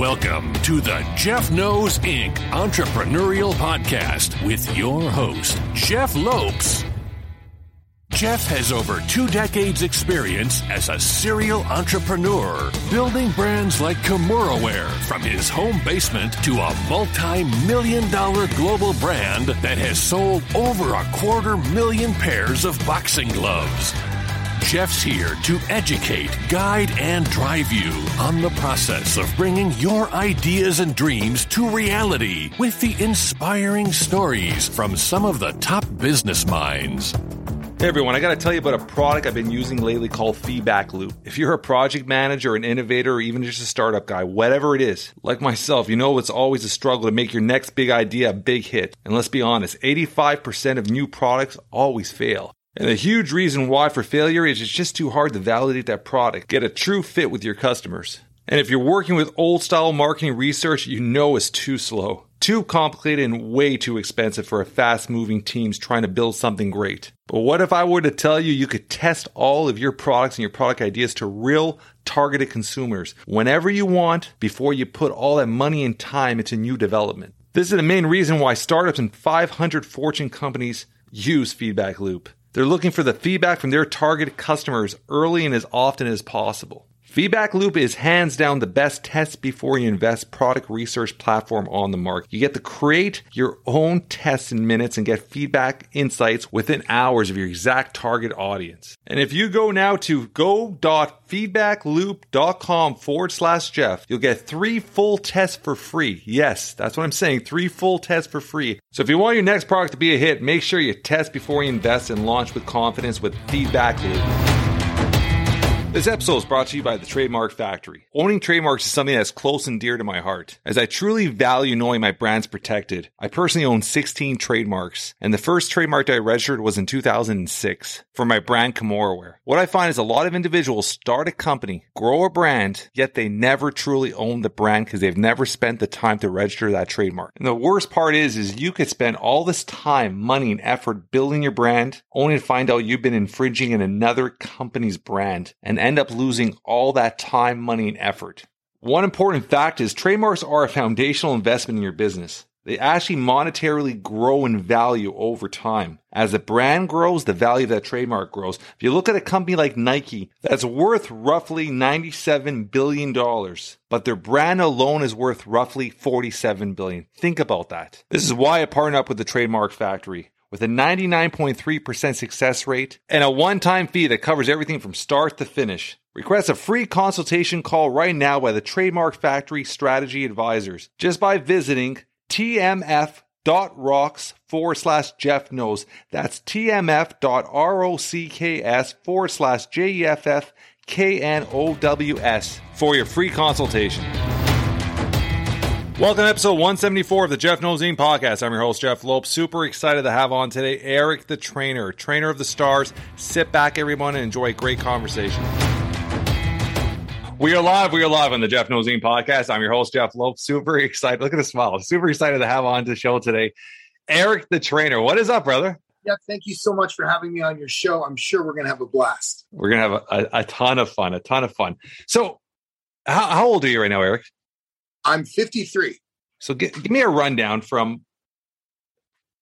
Welcome to the Jeff Knows Inc. Entrepreneurial Podcast with your host, Jeff Lopes. Jeff has over two decades' experience as a serial entrepreneur, building brands like Kimura from his home basement to a multi million dollar global brand that has sold over a quarter million pairs of boxing gloves. Jeff's here to educate, guide, and drive you on the process of bringing your ideas and dreams to reality with the inspiring stories from some of the top business minds. Hey everyone, I got to tell you about a product I've been using lately called Feedback Loop. If you're a project manager, an innovator, or even just a startup guy, whatever it is, like myself, you know it's always a struggle to make your next big idea a big hit. And let's be honest, 85% of new products always fail. And the huge reason why for failure is it's just too hard to validate that product, get a true fit with your customers. And if you're working with old style marketing research, you know it's too slow. Too complicated and way too expensive for a fast moving teams trying to build something great. But what if I were to tell you you could test all of your products and your product ideas to real targeted consumers whenever you want before you put all that money and time into new development? This is the main reason why startups and 500 Fortune companies use Feedback Loop. They're looking for the feedback from their target customers early and as often as possible. Feedback Loop is hands down the best test before you invest product research platform on the market. You get to create your own tests in minutes and get feedback insights within hours of your exact target audience. And if you go now to go.feedbackloop.com forward slash Jeff, you'll get three full tests for free. Yes, that's what I'm saying. Three full tests for free. So if you want your next product to be a hit, make sure you test before you invest and launch with confidence with Feedback Loop. This episode is brought to you by the Trademark Factory. Owning trademarks is something that's close and dear to my heart. As I truly value knowing my brand's protected, I personally own 16 trademarks, and the first trademark that I registered was in 2006 for my brand Kimura. What I find is a lot of individuals start a company, grow a brand, yet they never truly own the brand because they've never spent the time to register that trademark. And the worst part is, is you could spend all this time, money, and effort building your brand, only to find out you've been infringing in another company's brand and end up losing all that time, money, and effort. One important fact is trademarks are a foundational investment in your business. They actually monetarily grow in value over time. As the brand grows, the value of that trademark grows. If you look at a company like Nike, that's worth roughly $97 billion, but their brand alone is worth roughly 47 billion. Think about that. This is why I partner up with the Trademark Factory with a 99.3% success rate and a one-time fee that covers everything from start to finish. Request a free consultation call right now by the Trademark Factory Strategy Advisors just by visiting tmf.rocks forward slash Jeff knows. That's tmf.rocks forward slash J-E-F-F K-N-O-W-S for your free consultation. Welcome to episode 174 of the Jeff Knows Inc podcast. I'm your host, Jeff Lope. Super excited to have on today Eric the Trainer, trainer of the stars. Sit back, everyone, and enjoy a great conversation. We are live. We are live on the Jeff Knows Inc podcast. I'm your host, Jeff Lope. Super excited. Look at the smile. Super excited to have on the show today Eric the Trainer. What is up, brother? Yeah, thank you so much for having me on your show. I'm sure we're going to have a blast. We're going to have a, a, a, ton of fun, a ton of fun. So, how, how old are you right now, Eric? I'm 53. So give, give me a rundown from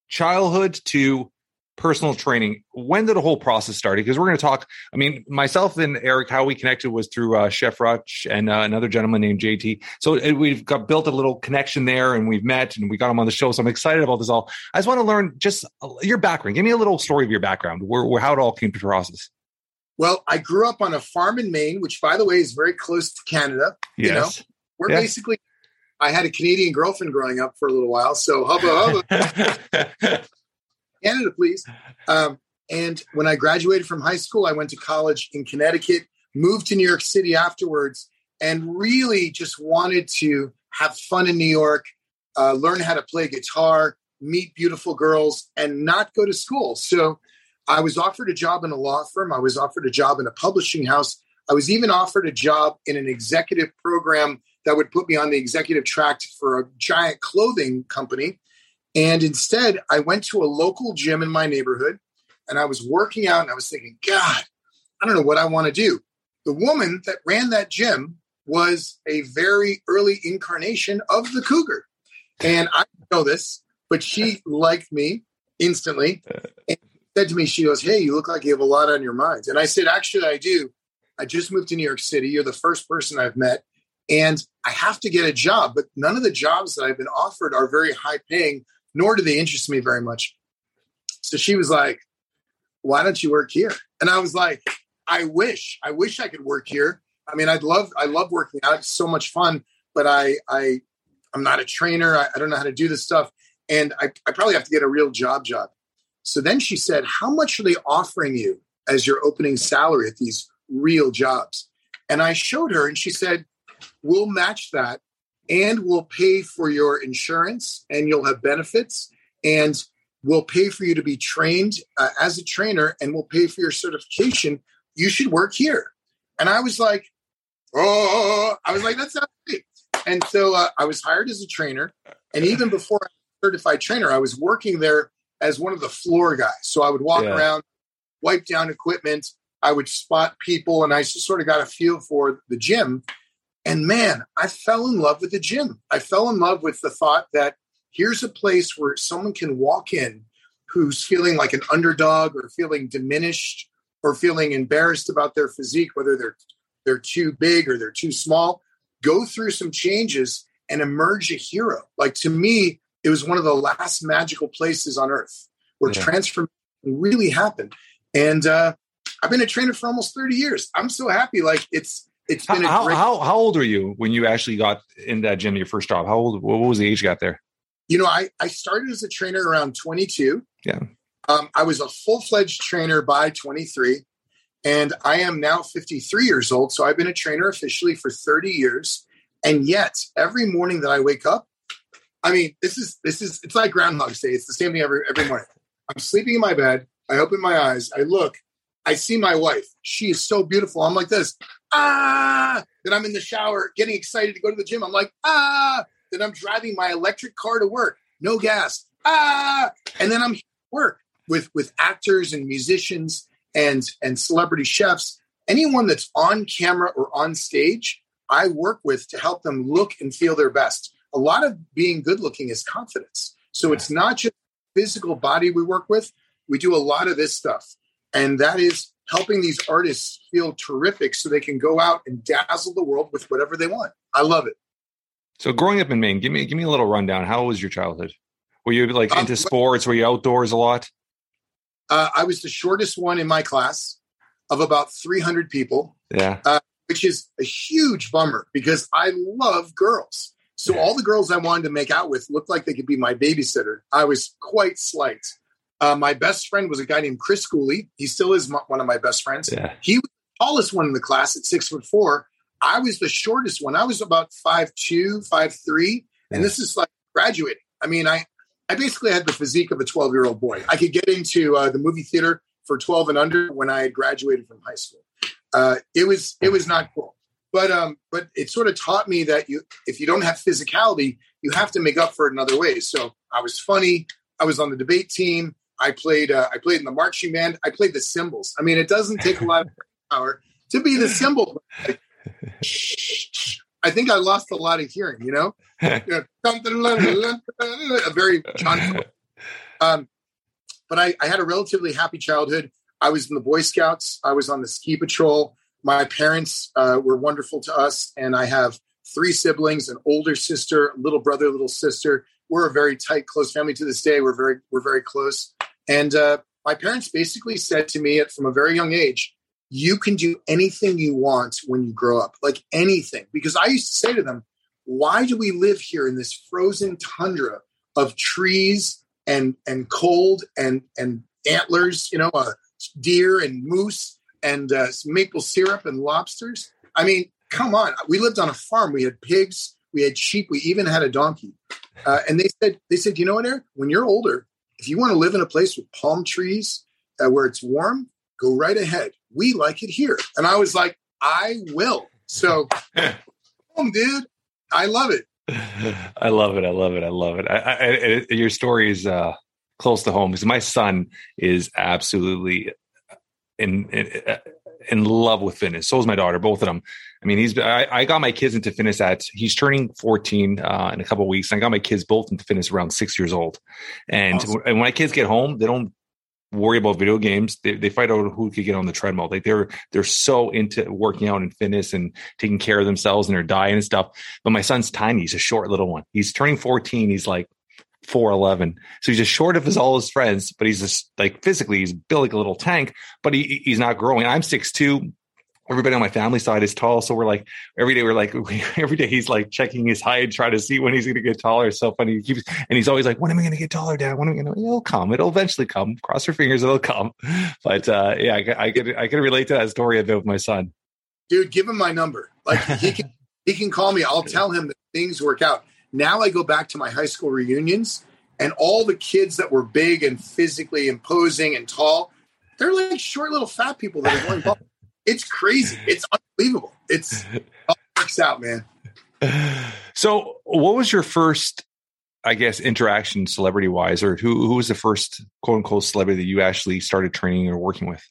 childhood to personal training. When did the whole process start? Because we're going to talk. I mean, myself and Eric, how we connected was through uh, Chef Rutch and uh, another gentleman named JT. So it, we've got built a little connection there, and we've met, and we got him on the show. So I'm excited about this all. I just want to learn just your background. Give me a little story of your background, where, where how it all came to process. Well, I grew up on a farm in Maine, which, by the way, is very close to Canada. Yes. You know, we're basically. I had a Canadian girlfriend growing up for a little while, so hubba hubba, Canada, please. Um, and when I graduated from high school, I went to college in Connecticut, moved to New York City afterwards, and really just wanted to have fun in New York, uh, learn how to play guitar, meet beautiful girls, and not go to school. So I was offered a job in a law firm. I was offered a job in a publishing house. I was even offered a job in an executive program that would put me on the executive track for a giant clothing company. And instead, I went to a local gym in my neighborhood and I was working out and I was thinking, God, I don't know what I want to do. The woman that ran that gym was a very early incarnation of the cougar. And I know this, but she liked me instantly uh. and said to me, she goes, Hey, you look like you have a lot on your mind. And I said, Actually, I do. I just moved to New York City. You're the first person I've met. And I have to get a job, but none of the jobs that I've been offered are very high paying, nor do they interest me very much. So she was like, Why don't you work here? And I was like, I wish, I wish I could work here. I mean, I'd love, I love working out. It's so much fun, but I, I, I'm not a trainer. I, I don't know how to do this stuff. And I, I probably have to get a real job job. So then she said, How much are they offering you as your opening salary at these real jobs? And I showed her, and she said, We'll match that and we'll pay for your insurance and you'll have benefits and we'll pay for you to be trained uh, as a trainer and we'll pay for your certification. You should work here. And I was like, Oh, I was like, That's not great. And so uh, I was hired as a trainer. And even before I was certified trainer, I was working there as one of the floor guys. So I would walk yeah. around, wipe down equipment. I would spot people, and I just sort of got a feel for the gym. And man, I fell in love with the gym. I fell in love with the thought that here's a place where someone can walk in who's feeling like an underdog or feeling diminished or feeling embarrassed about their physique, whether they're they're too big or they're too small, go through some changes and emerge a hero. Like to me, it was one of the last magical places on earth where yeah. transformation really happened. And uh, I've been a trainer for almost 30 years. I'm so happy. Like it's it's been how, great- how, how old were you when you actually got in that gym your first job? How old what was the age you got there? You know, I, I started as a trainer around 22. Yeah. Um, I was a full-fledged trainer by 23 and I am now 53 years old. So I've been a trainer officially for 30 years. And yet every morning that I wake up, I mean, this is this is it's like Groundhog Day. It's the same thing every every morning. I'm sleeping in my bed. I open my eyes. I look. I see my wife. She is so beautiful. I'm like this. Ah. Then I'm in the shower, getting excited to go to the gym. I'm like ah. Then I'm driving my electric car to work. No gas. Ah. And then I'm here work with with actors and musicians and and celebrity chefs. Anyone that's on camera or on stage, I work with to help them look and feel their best a lot of being good looking is confidence. So it's not just physical body we work with. We do a lot of this stuff. And that is helping these artists feel terrific so they can go out and dazzle the world with whatever they want. I love it. So growing up in Maine, give me give me a little rundown. How was your childhood? Were you like into uh, sports? Were you outdoors a lot? Uh, I was the shortest one in my class of about 300 people. Yeah. Uh, which is a huge bummer because I love girls. So all the girls I wanted to make out with looked like they could be my babysitter. I was quite slight. Uh, my best friend was a guy named Chris Cooley. He still is my, one of my best friends. Yeah. He was the tallest one in the class at six foot four. I was the shortest one. I was about five two, five three, and this is like graduating. I mean, I I basically had the physique of a twelve year old boy. I could get into uh, the movie theater for twelve and under when I had graduated from high school. Uh, it was it was not cool but um but it sort of taught me that you if you don't have physicality you have to make up for it in other ways so i was funny i was on the debate team i played uh, i played in the marching band. I played the cymbals. I mean it doesn't take a lot of power to be the cymbal. I think i lost a lot of hearing you know? A very John um but I, I had a relatively happy childhood. I was in the boy scouts. I was on the ski patrol. My parents uh, were wonderful to us, and I have three siblings: an older sister, little brother, little sister. We're a very tight, close family to this day. We're very, we're very close. And uh, my parents basically said to me from a very young age, "You can do anything you want when you grow up, like anything." Because I used to say to them, "Why do we live here in this frozen tundra of trees and and cold and and antlers? You know, uh, deer and moose." and uh, maple syrup and lobsters. I mean, come on. We lived on a farm. We had pigs, we had sheep, we even had a donkey. Uh, and they said, they said, you know what, Eric? When you're older, if you want to live in a place with palm trees uh, where it's warm, go right ahead. We like it here. And I was like, I will. So, dude, I love it. I love it. I love it. I love it. I, I, I, your story is uh, close to home because my son is absolutely in, in uh, in love with fitness. So is my daughter, both of them. I mean, he's I, I got my kids into fitness at he's turning 14 uh, in a couple weeks. I got my kids both into fitness around six years old, and awesome. and when my kids get home, they don't worry about video games. They, they fight out who could get on the treadmill. Like they're they're so into working out and fitness and taking care of themselves and their diet and stuff. But my son's tiny. He's a short little one. He's turning 14. He's like 4'11. So he's as short of as all his friends, but he's just like physically, he's built like a little tank, but he, he's not growing. I'm 6'2 everybody on my family side is tall. So we're like, every day we're like, every day he's like checking his height, trying to see when he's going to get taller. It's so funny. He keeps, and he's always like, when am I going to get taller, dad? When am I going to, it'll come. It'll eventually come. Cross your fingers. It'll come. But, uh, yeah, I, I could, I can relate to that story a bit with my son. Dude, give him my number. Like he can, he can call me. I'll tell him that things work out. Now I go back to my high school reunions and all the kids that were big and physically imposing and tall, they're like short little fat people that are going it's crazy. It's unbelievable. It's it works out, man. So, what was your first, I guess, interaction celebrity wise, or who who was the first quote unquote celebrity that you actually started training or working with?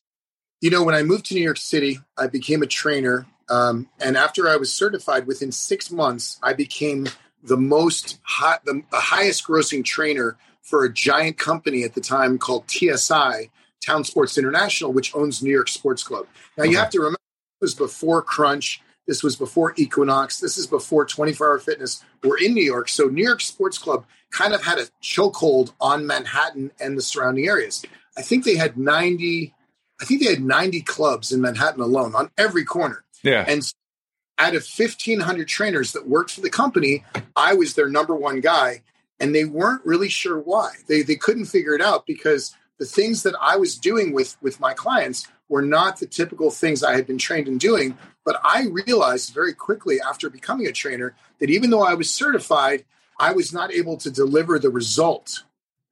You know, when I moved to New York City, I became a trainer, um, and after I was certified, within six months, I became the most hot, the, the highest grossing trainer for a giant company at the time called TSI, Town Sports International, which owns New York Sports Club. Now okay. you have to remember this was before Crunch. This was before Equinox. This is before 24 Hour Fitness. We're in New York, so New York Sports Club kind of had a chokehold on Manhattan and the surrounding areas. I think they had 90. I think they had 90 clubs in Manhattan alone on every corner. Yeah. And out of 1,500 trainers that worked for the company, I was their number one guy. And they weren't really sure why. They, they couldn't figure it out because the things that I was doing with with my clients were not the typical things I had been trained in doing. But I realized very quickly after becoming a trainer that even though I was certified, I was not able to deliver the result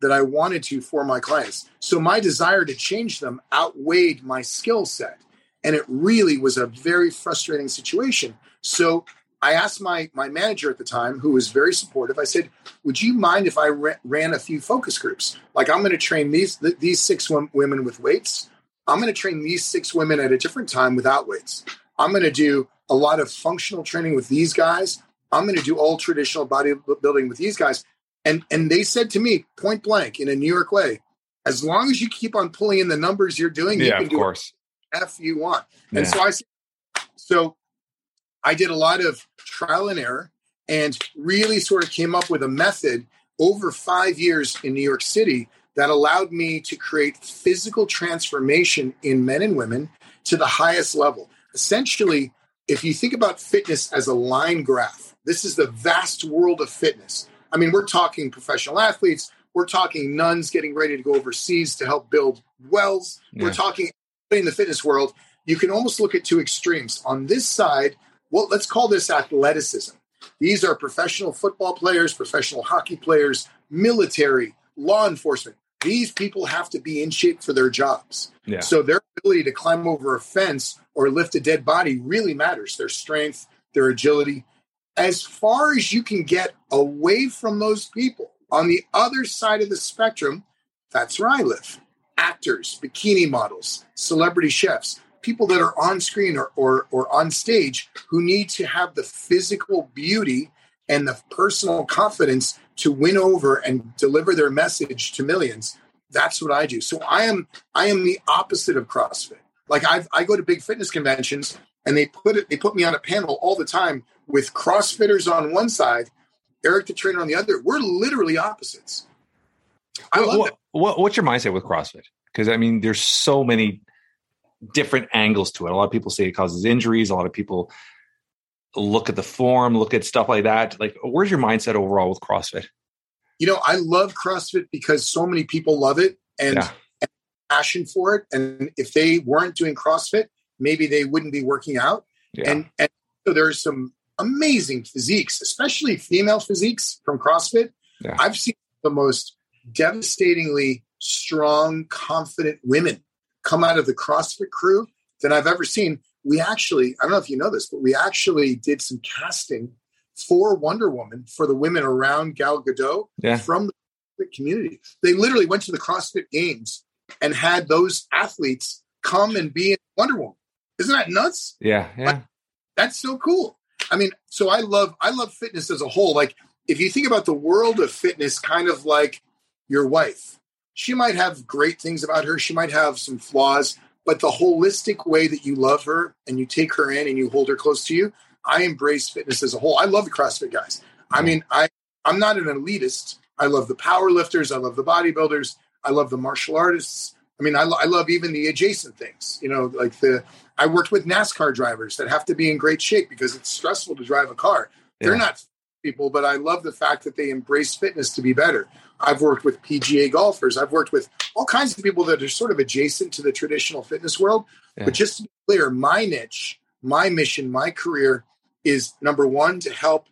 that I wanted to for my clients. So my desire to change them outweighed my skill set. And it really was a very frustrating situation. So I asked my my manager at the time, who was very supportive. I said, "Would you mind if I ra- ran a few focus groups? Like I'm going to train these th- these six w- women with weights. I'm going to train these six women at a different time without weights. I'm going to do a lot of functional training with these guys. I'm going to do all traditional bodybuilding with these guys." And and they said to me point blank in a New York way, as long as you keep on pulling in the numbers you're doing, yeah, you can of do course. F you want. And so I so I did a lot of trial and error and really sort of came up with a method over five years in New York City that allowed me to create physical transformation in men and women to the highest level. Essentially, if you think about fitness as a line graph, this is the vast world of fitness. I mean, we're talking professional athletes, we're talking nuns getting ready to go overseas to help build wells, yeah. we're talking in the fitness world. You can almost look at two extremes. On this side, well, let's call this athleticism. These are professional football players, professional hockey players, military, law enforcement. These people have to be in shape for their jobs. Yeah. So their ability to climb over a fence or lift a dead body really matters. Their strength, their agility. As far as you can get away from those people on the other side of the spectrum, that's where I live. Actors, bikini models, celebrity chefs people that are on screen or, or, or on stage who need to have the physical beauty and the personal confidence to win over and deliver their message to millions. That's what i do. So i am i am the opposite of crossfit. Like i i go to big fitness conventions and they put it they put me on a panel all the time with crossfitters on one side eric the trainer on the other. We're literally opposites I what, what, what's your mindset with crossfit because i mean there's so many different angles to it. A lot of people say it causes injuries. A lot of people look at the form, look at stuff like that. Like, where's your mindset overall with CrossFit? You know, I love CrossFit because so many people love it and, yeah. and passion for it. And if they weren't doing CrossFit, maybe they wouldn't be working out. Yeah. And, and so there's some amazing physiques, especially female physiques from CrossFit. Yeah. I've seen the most devastatingly strong, confident women come out of the CrossFit crew than I've ever seen. We actually, I don't know if you know this, but we actually did some casting for Wonder Woman for the women around Gal Gadot yeah. from the community. They literally went to the CrossFit Games and had those athletes come and be in Wonder Woman. Isn't that nuts? Yeah, yeah. Like, that's so cool. I mean, so I love I love fitness as a whole. Like if you think about the world of fitness, kind of like your wife, she might have great things about her. She might have some flaws, but the holistic way that you love her and you take her in and you hold her close to you, I embrace fitness as a whole. I love the CrossFit guys. I mean, I I'm not an elitist. I love the power lifters. I love the bodybuilders. I love the martial artists. I mean, I, lo- I love even the adjacent things. You know, like the I worked with NASCAR drivers that have to be in great shape because it's stressful to drive a car. Yeah. They're not people, but I love the fact that they embrace fitness to be better. I've worked with PGA golfers. I've worked with all kinds of people that are sort of adjacent to the traditional fitness world. Yeah. But just to be clear, my niche, my mission, my career is number one to help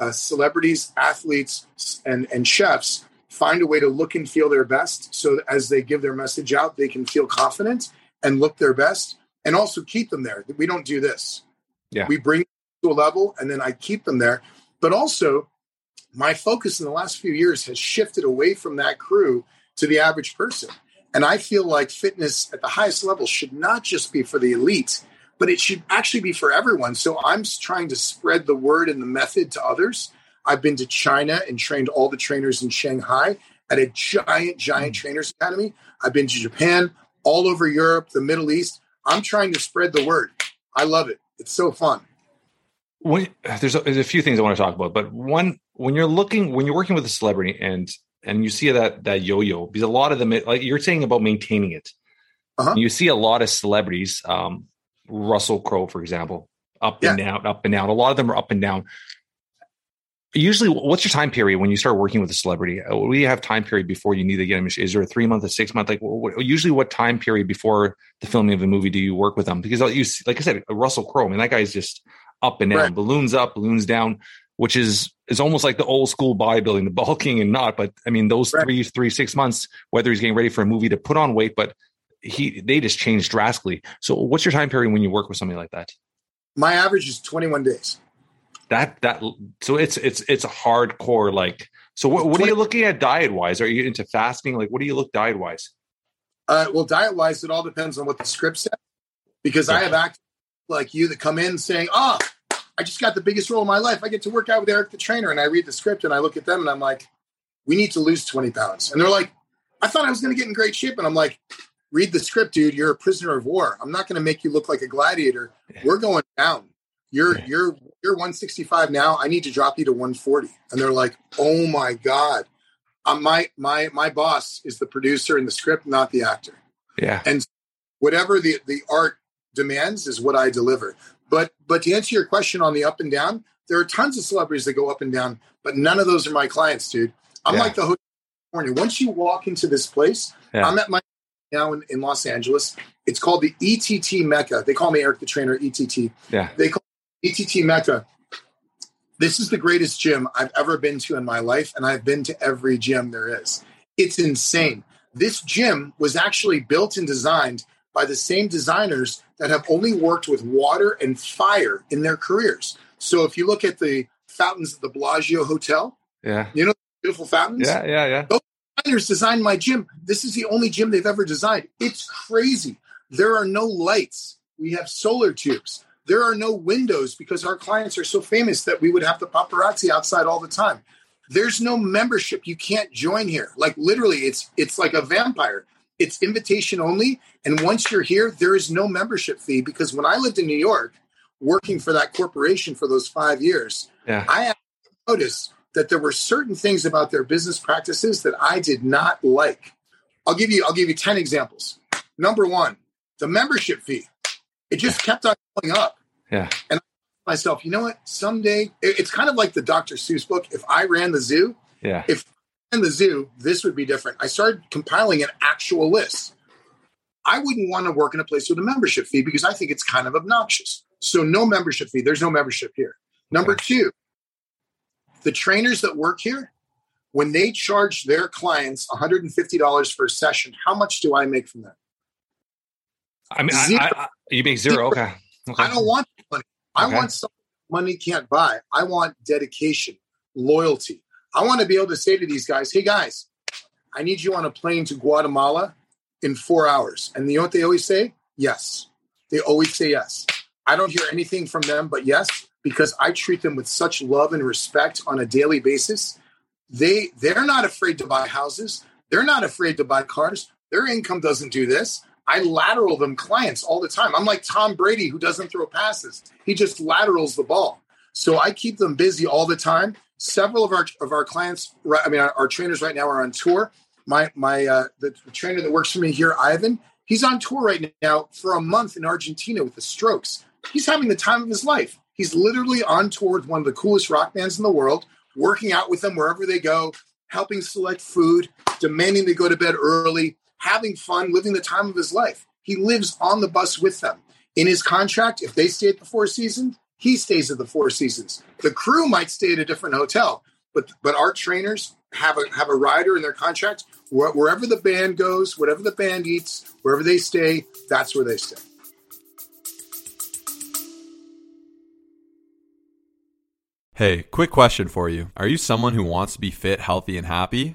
uh, celebrities, athletes, and and chefs find a way to look and feel their best, so as they give their message out, they can feel confident and look their best and also keep them there. We don't do this. Yeah. We bring to a level and then I keep them there. But also, my focus in the last few years has shifted away from that crew to the average person. And I feel like fitness at the highest level should not just be for the elite, but it should actually be for everyone. So I'm trying to spread the word and the method to others. I've been to China and trained all the trainers in Shanghai at a giant, giant mm. trainers academy. I've been to Japan, all over Europe, the Middle East. I'm trying to spread the word. I love it. It's so fun. When, there's a, there's a few things I want to talk about, but one when you're looking when you're working with a celebrity and and you see that that yo-yo because a lot of them like you're saying about maintaining it. Uh-huh. You see a lot of celebrities, um, Russell Crowe, for example, up yeah. and down, up and down. A lot of them are up and down usually what's your time period when you start working with a celebrity uh, you have time period before you need to get a machine. is there a three month a six month like what, usually what time period before the filming of a movie do you work with them because you like i said russell crowe I mean that guy's just up and down. Right. balloons up balloons down which is is almost like the old school bodybuilding the bulking and not but i mean those right. three three six months whether he's getting ready for a movie to put on weight but he they just changed drastically. So what's your time period when you work with somebody like that? My average is 21 days. That that so it's it's it's a hardcore like so what, what are you looking at diet wise are you into fasting? Like what do you look diet wise uh, well diet wise it all depends on what the script says because yeah. i have actors like you that come in saying oh i just got the biggest role of my life. I get to work out with eric the trainer and i read the script and i look at them and i'm like we need to lose 20 pounds. And they're like i thought i was going to get in great shape. And i'm like read the script dude. You're a prisoner of war. I'm not going to make you look like a gladiator. We're going down. You're you're you're 165 now. I need to drop you to 140. And they're like, oh my god, um, my my my boss is the producer in the script, not the actor. Yeah. And whatever the the art demands is what I deliver. But but to answer your question on the up and down, there are tons of celebrities that go up and down, but none of those are my clients, dude. I'm yeah. like the hotel California. Once you walk into this place, yeah. I'm at my now in, in Los Angeles. It's called the ETT Mecca. They call me Eric the Trainer, ETT. Yeah. They call ETT Mecca. This is the greatest gym I've ever been to in my life, and I've been to every gym there is. It's insane. This gym was actually built and designed by the same designers that have only worked with water and fire in their careers. So if you look at the fountains at the Bellagio Hotel, yeah, you know, beautiful fountains. Yeah, yeah, yeah. Those designers designed my gym. This is the only gym they've ever designed. It's crazy. There are no lights. We have solar tubes. There are no windows because our clients are so famous that we would have the paparazzi outside all the time. There's no membership. You can't join here. Like literally, it's it's like a vampire. It's invitation only. And once you're here, there is no membership fee because when I lived in New York, working for that corporation for those five years, yeah. I noticed that there were certain things about their business practices that I did not like. I'll give you I'll give you 10 examples. Number one, the membership fee. It just kept on going up. Yeah. And myself, you know what? Someday it's kind of like the Dr. Seuss book. If I ran the zoo, yeah. If in the zoo, this would be different. I started compiling an actual list. I wouldn't want to work in a place with a membership fee because I think it's kind of obnoxious. So no membership fee. There's no membership here. Number two, the trainers that work here, when they charge their clients $150 for a session, how much do I make from that? I mean, I, I, you make zero. zero. Okay. Okay. I don't want money. I okay. want something money can't buy. I want dedication, loyalty. I want to be able to say to these guys, hey guys, I need you on a plane to Guatemala in four hours. And you know what they always say? Yes. they always say yes. I don't hear anything from them but yes because I treat them with such love and respect on a daily basis. They they're not afraid to buy houses. They're not afraid to buy cars. Their income doesn't do this. I lateral them clients all the time. I'm like Tom Brady who doesn't throw passes. He just laterals the ball. So I keep them busy all the time. Several of our of our clients, I mean, our, our trainers right now are on tour. My my uh, the, trainer that works for me here, Ivan, he's on tour right now for a month in Argentina with the Strokes. He's having the time of his life. He's literally on tour with one of the coolest rock bands in the world, working out with them wherever they go, helping select food, demanding they go to bed early, having fun, living the time of his life. He lives on the bus with them. In his contract, if they stay at the Four Seasons, he stays at the Four Seasons. The crew might stay at a different hotel, but but our trainers have a have a rider in their contract. Wherever the band goes, whatever the band eats, wherever they stay, that's where they stay. Hey, quick question for you. Are you someone who wants to be fit, healthy, and happy?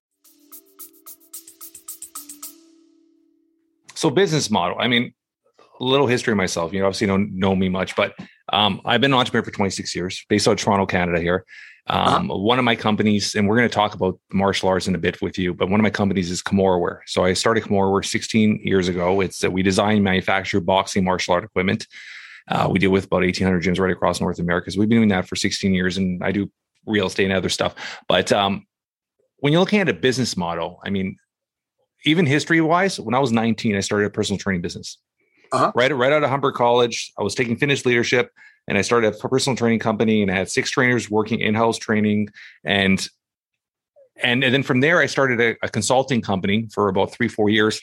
So business model. I mean, a little history of myself. You know, obviously don't know me much, but um, I've been an entrepreneur for 26 years, based out of Toronto, Canada. Here, um, uh-huh. one of my companies, and we're going to talk about martial arts in a bit with you. But one of my companies is Kimura So I started Kimura 16 years ago. It's that we design, manufacture boxing martial art equipment. Uh, we deal with about 1,800 gyms right across North America. So we've been doing that for 16 years, and I do real estate and other stuff. But um, when you're looking at a business model, I mean, even history wise, when I was 19, I started a personal training business. Uh-huh. Right, right out of Humber College, I was taking fitness leadership, and I started a personal training company, and I had six trainers working in-house training, and and, and then from there, I started a, a consulting company for about three, four years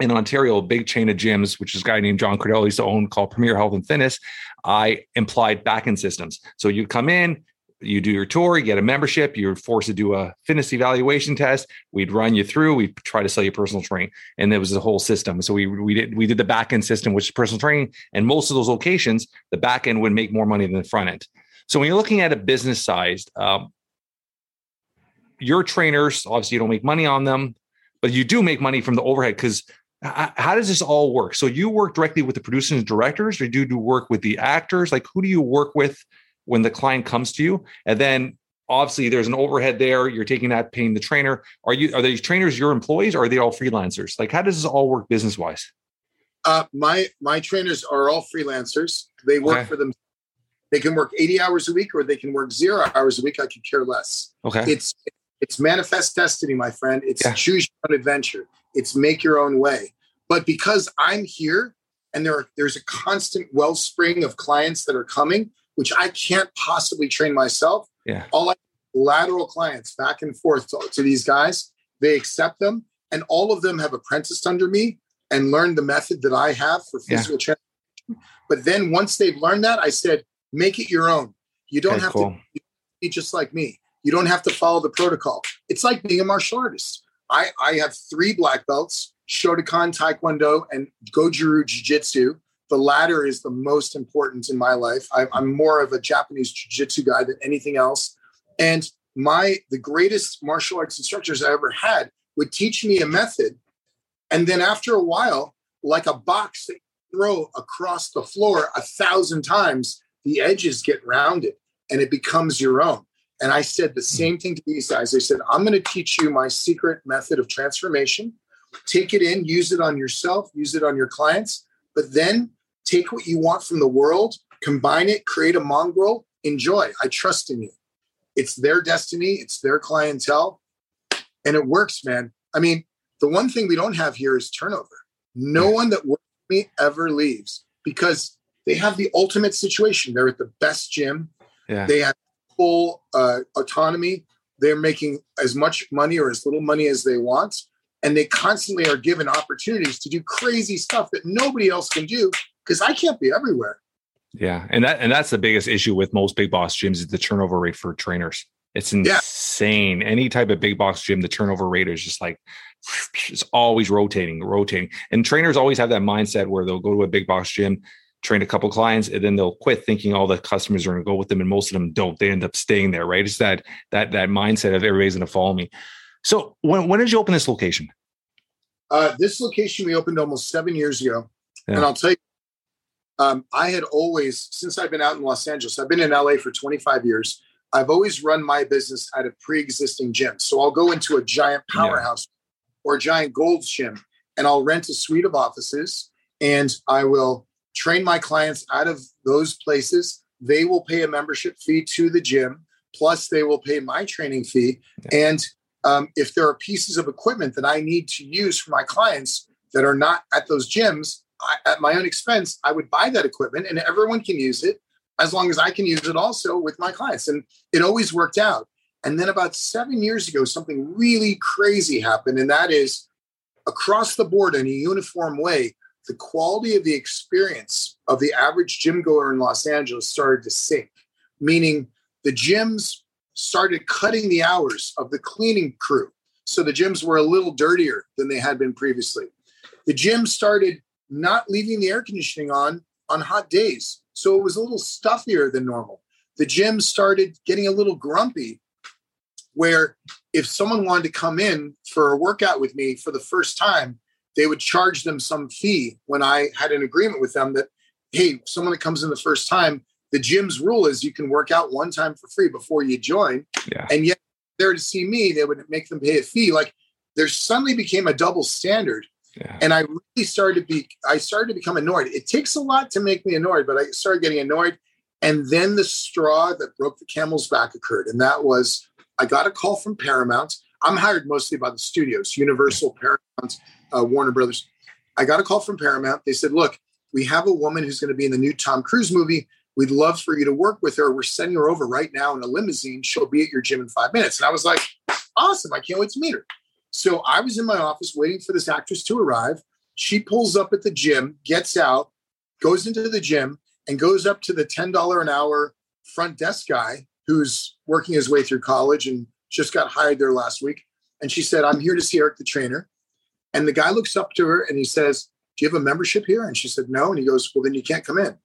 in Ontario, a big chain of gyms, which is a guy named John Cardell used to own called Premier Health and Fitness. I implied back-end systems. So you come in, you do your tour, you get a membership, you're forced to do a fitness evaluation test. We'd run you through, we'd try to sell you personal training. And there was a whole system. So we we did we did the back end system, which is personal training. And most of those locations, the back end would make more money than the front end. So when you're looking at a business sized, um, your trainers, obviously you don't make money on them, but you do make money from the overhead because how does this all work? So you work directly with the producers and directors, or do you do work with the actors? Like who do you work with when the client comes to you. And then obviously there's an overhead there. You're taking that paying the trainer. Are you are these trainers your employees or are they all freelancers? Like how does this all work business wise uh, my my trainers are all freelancers. They work okay. for them. They can work 80 hours a week or they can work zero hours a week. I could care less. Okay. It's it's manifest destiny my friend. It's yeah. choose your own adventure. It's make your own way. But because i'm here and there are, there's a constant wellspring of clients that are coming which I can't possibly train myself. Yeah. All I lateral clients back and forth to, to these guys, they accept them, and all of them have apprenticed under me and learned the method that I have for physical yeah. transformation. But then once they've learned that, I said, make it your own. You don't have cool. to be just like me. You don't have to follow the protocol. It's like being a martial artist. I, I have three black belts, Shotokan Taekwondo and Goju Jiu-Jitsu the latter is the most important in my life. I, am more of a Japanese jiu-jitsu guy than anything else. And my the greatest martial arts instructors I ever had would teach me a method. And then after a while, like a box that you throw across the floor a thousand times, the edges get rounded and it becomes your own. And I said the same thing to these guys. I said, I'm going to teach you my secret method of transformation. Take it in, use it on yourself, use it on your clients, but then take what you want from the world, combine it, create a mongrel, enjoy. I trust in you. It's their destiny, it's their clientele, and it works, man. I mean, the one thing we don't have here is turnover. No one that works with me ever leaves because they have the ultimate situation. They're at the best gym. Yeah. They have full uh, autonomy. They're making as much money or as little money as they want. And they constantly are given opportunities to do crazy stuff that nobody else can do because I can't be everywhere. Yeah, and that and that's the biggest issue with most big box gyms is the turnover rate for trainers. It's insane. Yeah. Any type of big box gym, the turnover rate is just like it's always rotating, rotating. And trainers always have that mindset where they'll go to a big box gym, train a couple clients, and then they'll quit thinking all the customers are going to go with them, and most of them don't. They end up staying there, right? It's that that that mindset of everybody's going to follow me. So when when did you open this location? Uh, this location we opened almost seven years ago, yeah. and I'll tell you, um, I had always since I've been out in Los Angeles, I've been in LA for 25 years. I've always run my business at a pre-existing gym. So I'll go into a giant powerhouse yeah. or a giant gold gym, and I'll rent a suite of offices, and I will train my clients out of those places. They will pay a membership fee to the gym, plus they will pay my training fee, yeah. and um, if there are pieces of equipment that I need to use for my clients that are not at those gyms, I, at my own expense, I would buy that equipment and everyone can use it as long as I can use it also with my clients. And it always worked out. And then about seven years ago, something really crazy happened. And that is across the board in a uniform way, the quality of the experience of the average gym goer in Los Angeles started to sink, meaning the gyms started cutting the hours of the cleaning crew. So the gyms were a little dirtier than they had been previously. The gym started not leaving the air conditioning on on hot days. So it was a little stuffier than normal. The gym started getting a little grumpy where if someone wanted to come in for a workout with me for the first time, they would charge them some fee when I had an agreement with them that, hey, someone that comes in the first time, the gym's rule is you can work out one time for free before you join. Yeah. And yet, there to see me, they would make them pay a fee. Like there suddenly became a double standard. And I really started to be, I started to become annoyed. It takes a lot to make me annoyed, but I started getting annoyed. And then the straw that broke the camel's back occurred. And that was, I got a call from Paramount. I'm hired mostly by the studios, Universal, Paramount, uh, Warner Brothers. I got a call from Paramount. They said, look, we have a woman who's going to be in the new Tom Cruise movie. We'd love for you to work with her. We're sending her over right now in a limousine. She'll be at your gym in five minutes. And I was like, awesome. I can't wait to meet her. So I was in my office waiting for this actress to arrive. She pulls up at the gym, gets out, goes into the gym, and goes up to the $10 an hour front desk guy who's working his way through college and just got hired there last week. And she said, I'm here to see Eric the trainer. And the guy looks up to her and he says, Do you have a membership here? And she said, No. And he goes, Well, then you can't come in.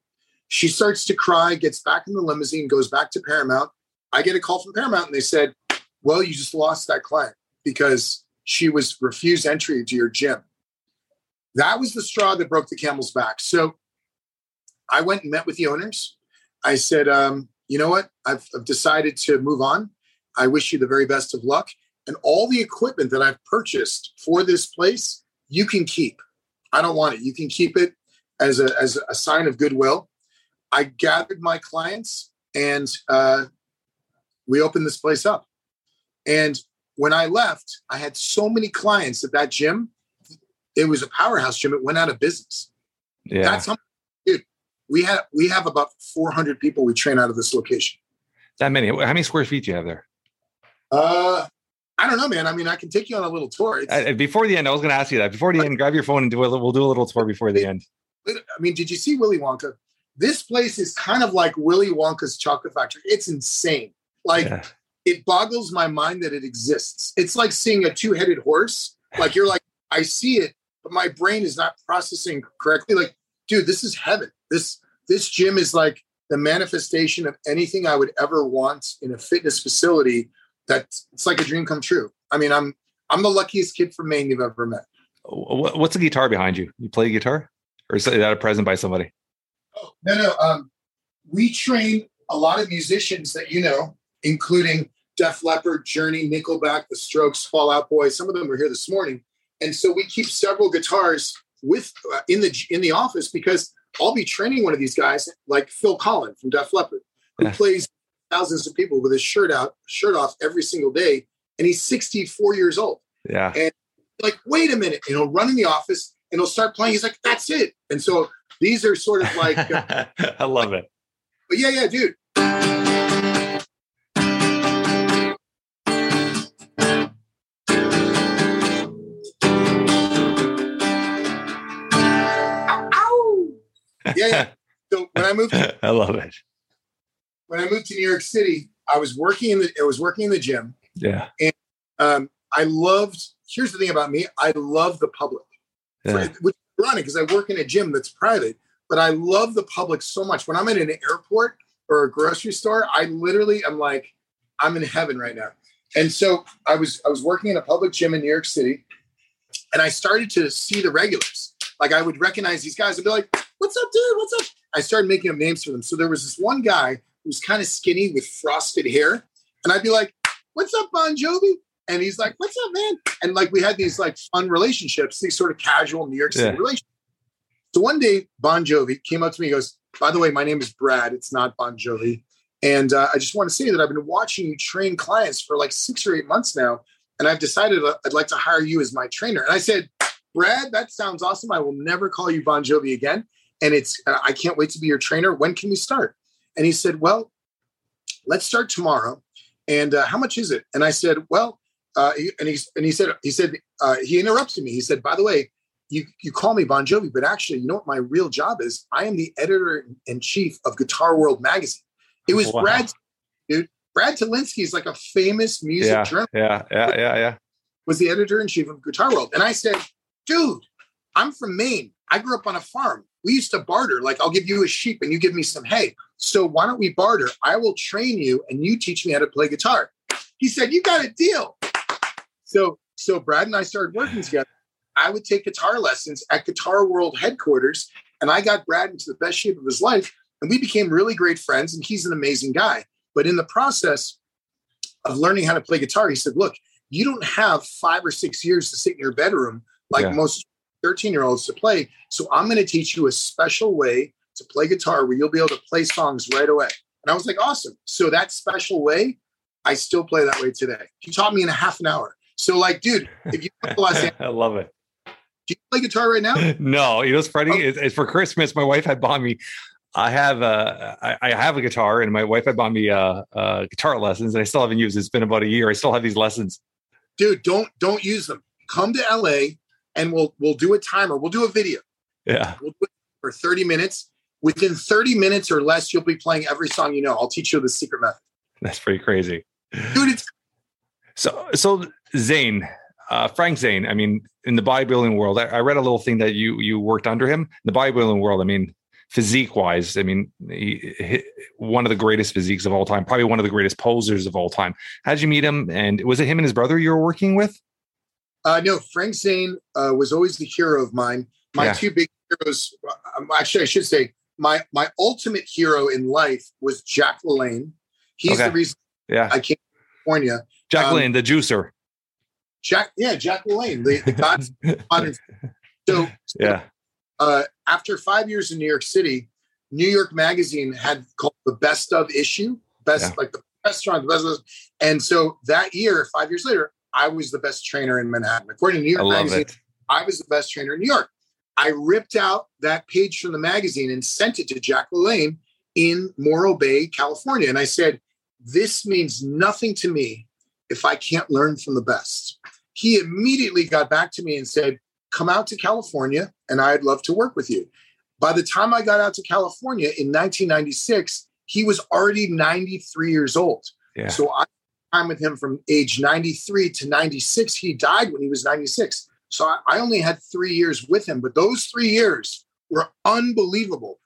She starts to cry, gets back in the limousine, goes back to Paramount. I get a call from Paramount and they said, Well, you just lost that client because she was refused entry to your gym. That was the straw that broke the camel's back. So I went and met with the owners. I said, um, You know what? I've, I've decided to move on. I wish you the very best of luck. And all the equipment that I've purchased for this place, you can keep. I don't want it. You can keep it as a, as a sign of goodwill. I gathered my clients and uh, we opened this place up. And when I left, I had so many clients at that gym. It was a powerhouse gym. It went out of business. Yeah. That's how, dude. We have we have about 400 people we train out of this location. That many? How many square feet do you have there? Uh, I don't know, man. I mean, I can take you on a little tour. Uh, before the end, I was going to ask you that. Before the end, grab your phone and do a, we'll do a little tour before the end. I mean, did you see Willy Wonka? This place is kind of like Willy Wonka's chocolate factory. It's insane. Like yeah. It boggles my mind that it exists. It's like seeing a two-headed horse. Like you're like, I see it, but my brain is not processing correctly. Like, dude, this is heaven. This this gym is like the manifestation of anything I would ever want in a fitness facility. That it's like a dream come true. I mean, I'm I'm the luckiest kid from Maine you've ever met. What's the guitar behind you? You play guitar, or is that a present by somebody? Oh, no, no. Um, we train a lot of musicians that you know, including Def Leppard, Journey, Nickelback, The Strokes, Fall Out Boy. Some of them were here this morning, and so we keep several guitars with uh, in the in the office because I'll be training one of these guys, like Phil Collen from Def Leppard, who yeah. plays thousands of people with his shirt out, shirt off every single day, and he's 64 years old. Yeah, and like, wait a minute, and he'll run in the office and he'll start playing. He's like, that's it, and so these are sort of like uh, I love it. But yeah, yeah, dude. Yeah, yeah. So when I moved, to, I love it. when I moved to New York City, I was working in the, I was working in the gym. Yeah. And um, I loved. Here's the thing about me: I love the public. Yeah. Which is ironic because I work in a gym that's private, but I love the public so much. When I'm in an airport or a grocery store, I literally am like, I'm in heaven right now. And so I was I was working in a public gym in New York City, and I started to see the regulars. Like I would recognize these guys and be like, "What's up, dude? What's up?" I started making up names for them. So there was this one guy who was kind of skinny with frosted hair, and I'd be like, "What's up, Bon Jovi?" And he's like, "What's up, man?" And like we had these like fun relationships, these sort of casual New York City Yeah. relationships. So one day, Bon Jovi came up to me. He goes, "By the way, my name is Brad. It's not Bon Jovi." And uh, I just want to say that I've been watching you train clients for like six or eight months now, and I've decided uh, I'd like to hire you as my trainer. And I said, Brad, that sounds awesome. I will never call you Bon Jovi again, and it's uh, I can't wait to be your trainer. When can we start? And he said, Well, let's start tomorrow. And uh, how much is it? And I said, Well, uh, and he and he said he said uh, he interrupted me. He said, By the way. You, you call me Bon Jovi, but actually, you know what my real job is? I am the editor in chief of Guitar World magazine. It was Wow. Brad, dude. Brad Tolinski is like a famous music Yeah. journalist Yeah. Yeah. Yeah. Yeah. was the editor in chief of Guitar World. And I said, dude, I'm from Maine. I grew up on a farm. We used to barter. Like, I'll give you a sheep and you give me some hay. So why don't we barter? I will train you and you teach me how to play guitar. He said, you got a deal. So, so Brad and I started working together. I would take guitar lessons at Guitar World headquarters, and I got Brad into the best shape of his life. And we became really great friends, and he's an amazing guy. But in the process of learning how to play guitar, he said, Look, you don't have five or six years to sit in your bedroom like Yeah. most 13 year olds to play. So I'm going to teach you a special way to play guitar where you'll be able to play songs right away. And I was like, awesome. So that special way, I still play that way today. He taught me in a half an hour. So, like, dude, if you come to Los Angeles, I love it. do you play guitar right now? no, you know what's funny? Oh. It's, it's for Christmas. My wife had bought me. I have a I, I have a guitar, and my wife had bought me uh, uh, guitar lessons, and I still haven't used. it. It's been about a year. I still have these lessons. Dude, don't don't use them. Come to LA and we'll we'll do a timer. We'll do a video. Yeah, We'll do it for 30 minutes. Within 30 minutes or less, you'll be playing every song you know. I'll teach you the secret method. that's pretty crazy. Dude, it's So, so Zane, uh, Frank Zane. I mean, in the bodybuilding world, I, I read a little thing that you you worked under him. In the bodybuilding world, I mean, physique wise, I mean, he, he, one of the greatest physiques of all time, probably one of the greatest posers of all time. How'd you meet him? And was it him and his brother you were working with? Uh, no, Frank Zane uh, was always the hero of mine. My Yeah. two big heroes, um, actually, I should say, my my ultimate hero in life was Jack LaLanne. He's Okay. the reason Yeah, I came to California. Jack um, the juicer. Jack, yeah, Jack LaLanne, the, the God's honest. So, Yeah, uh, after five years in New York City, New York Magazine had called the best of issue, best Yeah. like the restaurant, the best. Of, and so that year, five years later, I was the best trainer in Manhattan. According to New York love Magazine, it. I was the best trainer in New York. I ripped out that page from the magazine and sent it to Jack LaLanne in Morro Bay, California. And I said, This means nothing to me if I can't learn from the best. He immediately got back to me and said, Come out to California and I'd love to work with you. By the time I got out to California in 1996, he was already 93 years old. Yeah, So I time with him from age 93 to 96. He died when he was 96. So I, only had three years with him, but those three years were unbelievable.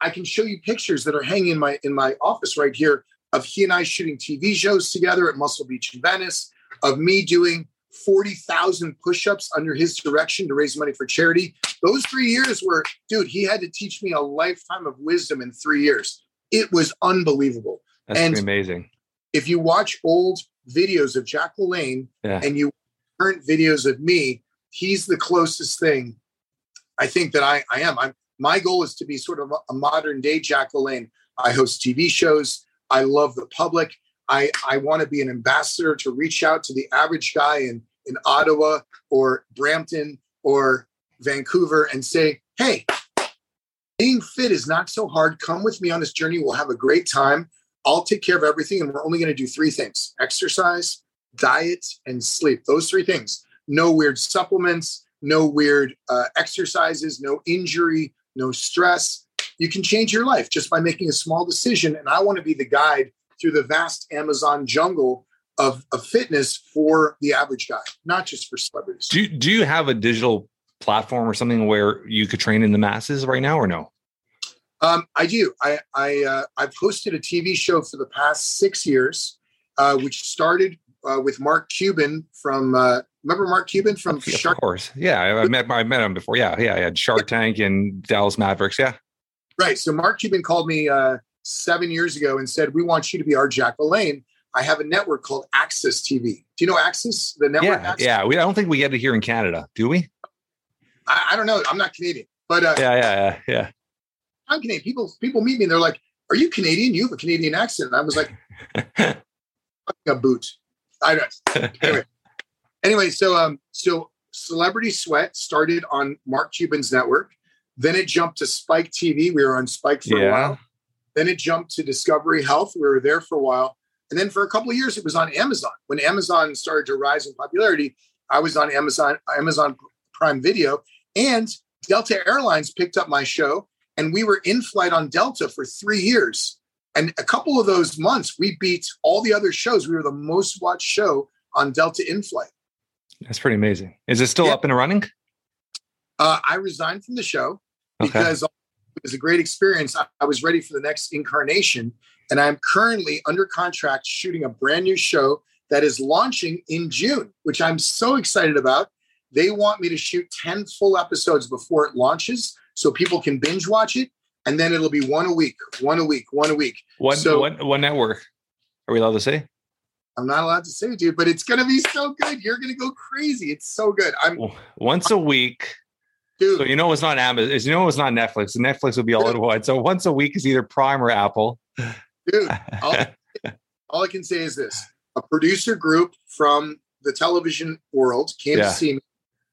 I can show you pictures that are hanging in my in my office right here of he and I shooting TV shows together at Muscle Beach in Venice, of me doing 40,000 push-ups under his direction to raise money for charity. Those three years were, dude, he had to teach me a lifetime of wisdom in three years. It was unbelievable that's and- amazing. If you watch old videos of Jack LaLanne Yeah. and you current videos of me, he's the closest thing I think that I, I am. I'm my goal is to be sort of a, a modern day Jack LaLanne. I host TV shows. I love the public. I, I want to be an ambassador to reach out to the average guy in, in Ottawa or Brampton or Vancouver and say, hey, being fit is not so hard. Come with me on this journey. We'll have a great time. I'll take care of everything. And we're only going to do three things exercise, diet, and sleep. Those three things. No weird supplements, no weird uh, exercises, no injury, no stress. you can change your life just by making a small decision. And I want to be the guide through the vast Amazon jungle of, of fitness for the average guy, not just for celebrities. Do, do you have a digital platform or something where you could train in the masses right now or no? Um, I do. I, I uh, I've hosted a TV show for the past six years, uh, which started uh, with Mark Cuban from. Uh, remember Mark Cuban from of Shark? course, yeah. I, I met I met him before. Yeah, yeah. I had Shark Tank and Dallas Mavericks. Yeah, Right. So Mark Cuban called me uh, seven years ago and said, "We want you to be our Jack LaLanne. I have a network called Access TV. Do you know Access? The network. yeah, Access? yeah. We I don't think we get it here in Canada, do we? I, I don't know. I'm not Canadian, but uh, Yeah, yeah, yeah, I'm Canadian. People people meet me and they're like, "Are you Canadian? You have a Canadian accent." And I was like, "A boot." I don't. Anyway. Anyway, so um, so Celebrity Sweat started on Mark Cuban's network. Then it jumped to Spike TV. We were on Spike for a while. Then it jumped to Discovery Health. We were there for a while. And then for a couple of years, it was on Amazon. When Amazon started to rise in popularity, I was on Amazon, Amazon Prime Video, and Delta Airlines picked up my show, and we were in flight on Delta for three years. And a couple of those months, we beat all the other shows. We were the most watched show on Delta in flight. That's pretty amazing. Is it still Yeah. up and running? Uh, I resigned from the show Okay. because it was a great experience. I, I was ready for the next incarnation, and I'm currently under contract shooting a brand new show that is launching in June, which I'm so excited about. They want me to shoot 10 full episodes before it launches so people can binge watch it. And then it'll be one a week, one a week, one a week. What So- what what network? Are we allowed to say? I'm not allowed to say, dude, but it's to be so good. You're to go crazy. It's so good. I'm, Once a week. dude. So you know it's not Amazon. You know it's not Netflix. Netflix will be all at once. So once a week is either Prime or Apple. dude, all, all I can say is this: a producer group from the television world came Yeah. to see me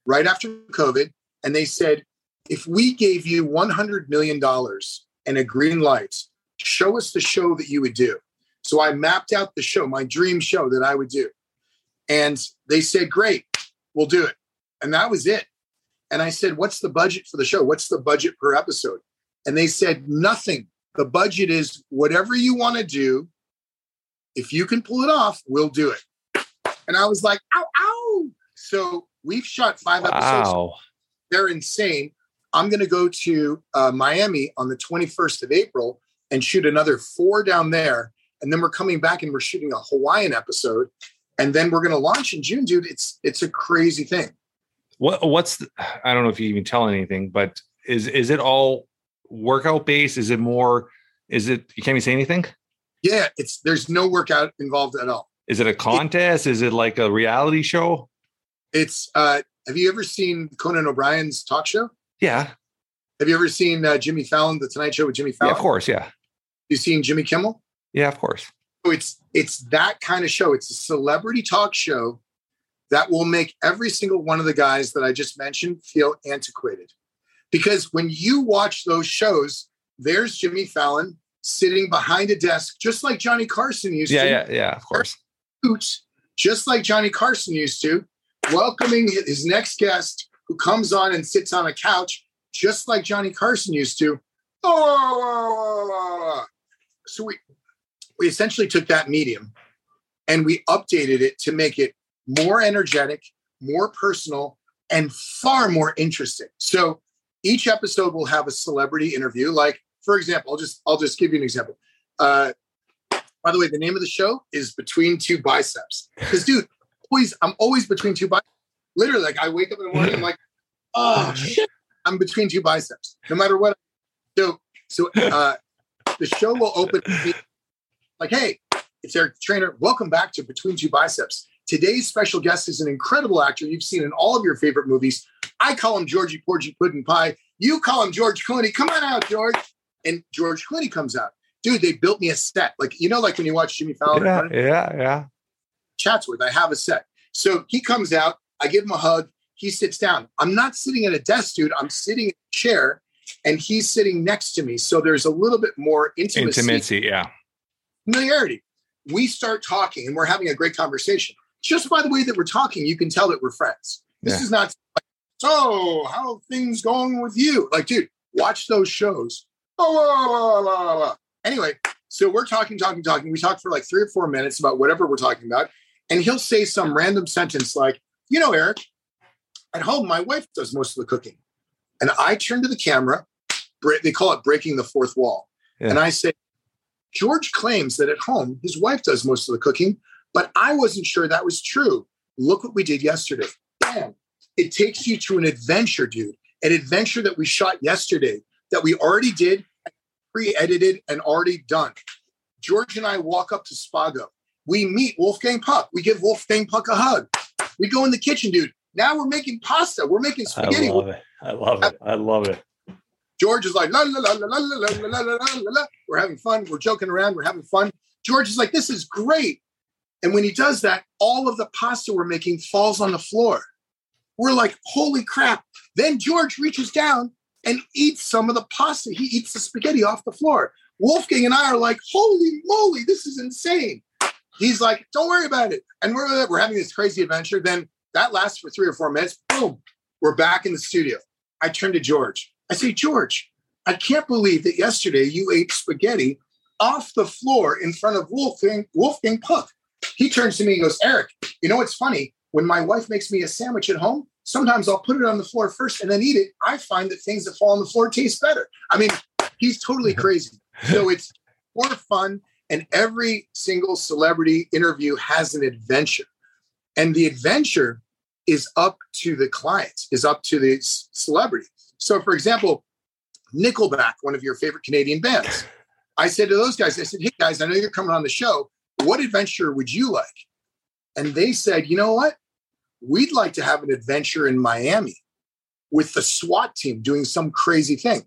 right after COVID, and they said, "If we gave you one hundred million dollars and a green light, show us the show that you would do." So I mapped out the show, my dream show that I would do, and they said, "Great, we'll do it," and that was it. And I said, "What's the budget for the show? What's the budget per episode?" And they said, "Nothing." The budget is whatever you want to do. If you can pull it off, we'll do it. And I was like, ow, ow. So we've shot five episodes. Wow. They're insane. I'm going to go to uh, Miami on the 21st of April and shoot another four down there. And then we're coming back and we're shooting a Hawaiian episode. And then we're going to launch in June, dude. It's it's a crazy thing. What what's the, I don't know if you even tell anything, but is is it all workout based? Is it more? Is it? You can't even say anything. Yeah, it's there's no workout involved at all. Is it a contest? Is it like a reality show? It's uh have you ever seen Conan O'Brien's talk show? Yeah, Have you ever seen uh, Jimmy Fallon, The Tonight Show with Jimmy yeah, Fallon? of course, yeah, You seen Jimmy Kimmel? yeah, of course. So it's it's that kind of show. It's a celebrity talk show that will make every single one of the guys that I just mentioned feel antiquated. Because when you watch those shows, there's Jimmy Fallon sitting behind a desk, just like Johnny Carson used Yeah, to, yeah, yeah, of course. Hoots, just like Johnny Carson used to, welcoming his next guest who comes on and sits on a couch, just like Johnny Carson used to. Oh, so we we essentially took that medium and we updated it to make it more energetic, more personal, and far more interesting. So each episode will have a celebrity interview. Like, for example, I'll just I'll just give you an example. Uh, by the way, the name of the show is Between Two Biceps. Because, dude, always I'm always between two biceps. Literally, like I wake up in the morning, I'm like, oh shit, I'm between two biceps. No matter what. So, so uh, the show will open like, hey, it's Eric Trainer. Welcome back to Between Two Biceps. Today's special guest is an incredible actor you've seen in all of your favorite movies. I call him Georgie Porgy Puddin' Pie. You call him George Clooney. Come on out, George. And George Clooney comes out. Dude, they built me a set. Like, you know, like when you watch Jimmy Fallon Yeah, yeah, yeah. Chatsworth, I have a set. So he comes out, I give him a hug, he sits down. I'm not sitting at a desk, dude. I'm sitting in a chair and he's sitting next to me. So there's a little bit more intimacy, Intimacy, yeah. familiarity. We start talking and we're having a great conversation. Just by the way that we're talking, you can tell that we're friends. This Yeah. is not like, so how are things going with you? Like, dude, watch those shows. Oh, la, la, la. anyway, so we're talking, talking, talking. We talk for like three or four minutes about whatever we're talking about. And he'll say some random sentence like, you know, Eric, at home, my wife does most of the cooking. And I turn to the camera. They call it breaking the fourth wall. Yeah. And I say, George claims that at home, his wife does most of the cooking, but I wasn't sure that was true. Look what we did yesterday. Bam. It takes you to an adventure, dude. An adventure that we shot yesterday that we already did, pre edited, and already done. George and I walk up to Spago. We meet Wolfgang Puck. We give Wolfgang Puck a hug. We go in the kitchen, dude. Now we're making pasta. We're making spaghetti. I love it. I love it. I love it. George is like, la, la, la, la, la, la, la, la, la, la. we're having fun. We're joking around. We're having fun. George is like, this is great. And when he does that, all of the pasta we're making falls on the floor. We're like, holy crap. Then George reaches down and eats some of the pasta. He eats the spaghetti off the floor. Wolfgang and I are like, holy moly, this is insane. He's like, don't worry about it. And we're, we're having this crazy adventure. Then that lasts for three or four minutes. Boom, we're back in the studio. I turn to George. I say, George, I can't believe that yesterday you ate spaghetti off the floor in front of Wolfgang, Wolfgang Puck. He turns to me and goes, Eric, you know what's funny? When my wife makes me a sandwich at home, sometimes I'll put it on the floor first and then eat it. I find that things that fall on the floor taste better. I mean, he's totally crazy. So it's more fun. And every single celebrity interview has an adventure. And the adventure is up to the client, is up to the celebrity. So, for example, Nickelback, one of your favorite Canadian bands. I said to those guys, I said, hey guys, I know you're coming on the show. What adventure would you like? And they said, you know what? We'd like to have an adventure in Miami with the SWAT team doing some crazy thing.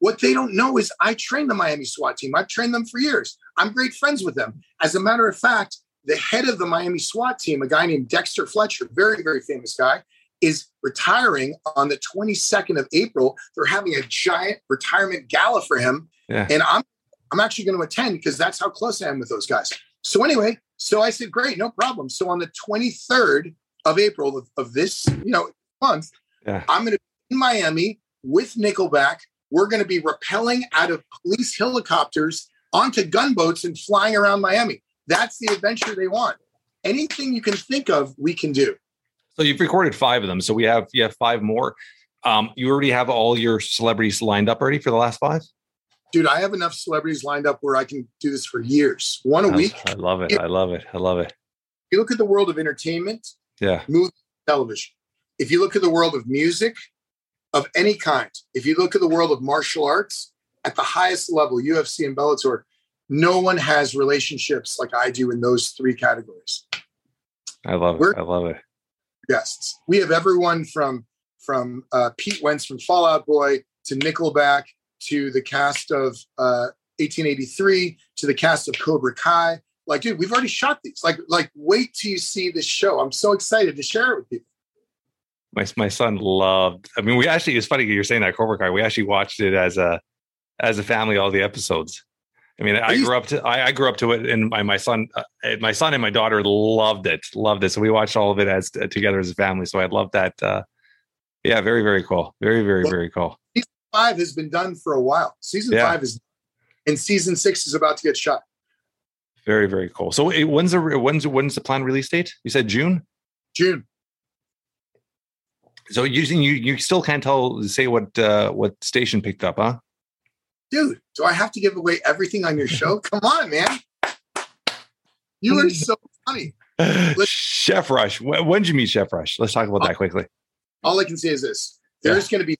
What they don't know is I trained the Miami SWAT team. I've trained them for years. I'm great friends with them. As a matter of fact, the head of the Miami SWAT team, a guy named Dexter Fletcher, very, very famous guy, is retiring on the 22nd of April. They're having a giant retirement gala for him. Yeah. And I'm I'm actually going to attend because that's how close I am with those guys. So anyway, so I said, great, no problem. So on the 23rd of April of, of this, you know, month, yeah. I'm going to be in Miami with Nickelback. We're going to be rappelling out of police helicopters onto gunboats and flying around Miami. That's the adventure they want. Anything you can think of, we can do. So you've recorded five of them. So we have you have five more. Um, you already have all your celebrities lined up already for the last five? Dude, I have enough celebrities lined up where I can do this for years. One a week. I love it. I love it. I love it. If you look at the world of entertainment, yeah, movie, television. If you look at the world of music of any kind, if you look at the world of martial arts at the highest level, UFC and Bellator, no one has relationships like I do in those three categories. I love We're, it. I love it. Guests. We have everyone from from uh, Pete Wentz from Fall Out Boy to Nickelback to the cast of uh, 1883 to the cast of Cobra Kai. Like, dude, we've already shot these. Like, like, wait till you see this show. I'm so excited to share it with people. My my son loved. I mean, we actually. It's funny you're saying that Cobra Kai. We actually watched it as a as a family, all the episodes. I mean, I grew up to I, I grew up to it, and my my son, uh, my son and my daughter loved it, loved it. So we watched all of it as uh, together as a family. So I love that. Uh, yeah, very very cool, very very well, very cool. Season five has been done for a while. Season yeah. five is, and season six is about to get shot. Very very cool. So when's the when's when's the planned release date? You said June. June. So using you you still can't tell say what uh, what station picked up, huh? Dude, do I have to give away everything on your show? Come on, man. You are so funny. Let's, Chef Rush. When did you meet Chef Rush? Let's talk about that quickly. All I can say is this there's yeah. going to be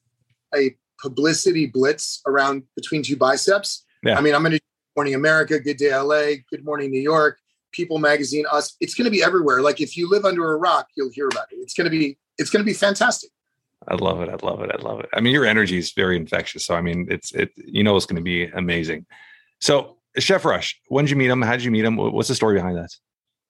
a publicity blitz around between two biceps. Yeah. I mean, I'm going to Morning America, Good Day LA, Good Morning New York, People Magazine, Us. It's going to be everywhere. Like if you live under a rock, you'll hear about it. It's going to be it's going to be fantastic. I love it. I love it. I love it. I mean, your energy is very infectious. So I mean, it's it. You know, it's going to be amazing. So, Chef Rush, when did you meet him? How did you meet him? What's the story behind that?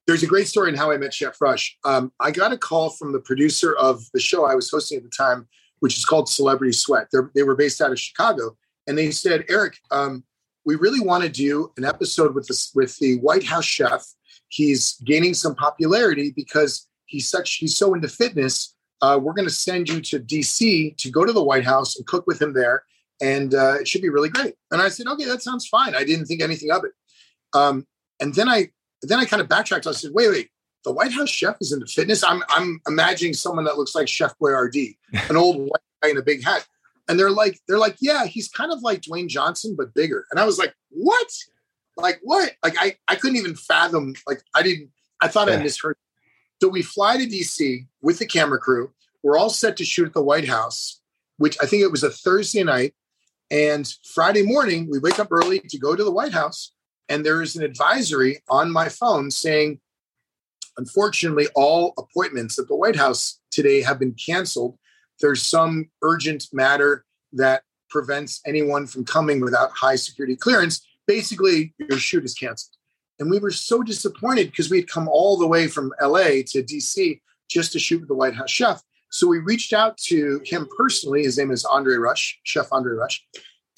There's a great story in how I met Chef Rush. Um, I got a call from the producer of the show I was hosting at the time, which is called Celebrity Sweat. They're, they were based out of Chicago, and they said, Eric, um, we really want to do an episode with the with the White House chef. He's gaining some popularity because he's such he's so into fitness uh, we're going to send you to DC to go to the White House and cook with him there. and uh, it should be really great. And I said, okay, that sounds fine. I didn't think anything of it. Um, and then I then I kind of backtracked. I said, wait, wait, the White House chef is into fitness. I'm I'm imagining someone that looks like Chef Boyardee, an old white guy in a big hat. And they're like, they're like, yeah, he's kind of like Dwayne Johnson, but bigger. And I was like, what? Like what? Like I I couldn't even fathom. Like I didn't. I thought yeah. I misheard. So we fly to DC with the camera crew. We're all set to shoot at the White House, which I think it was a Thursday night. And Friday morning, we wake up early to go to the White House, and there is an advisory on my phone saying, unfortunately, all appointments at the White House today have been canceled. There's some urgent matter that prevents anyone from coming without high security clearance. Basically, your shoot is canceled. And we were so disappointed because we had come all the way from LA to DC just to shoot with the White House chef. So we reached out to him personally. His name is Andre Rush, Chef Andre Rush.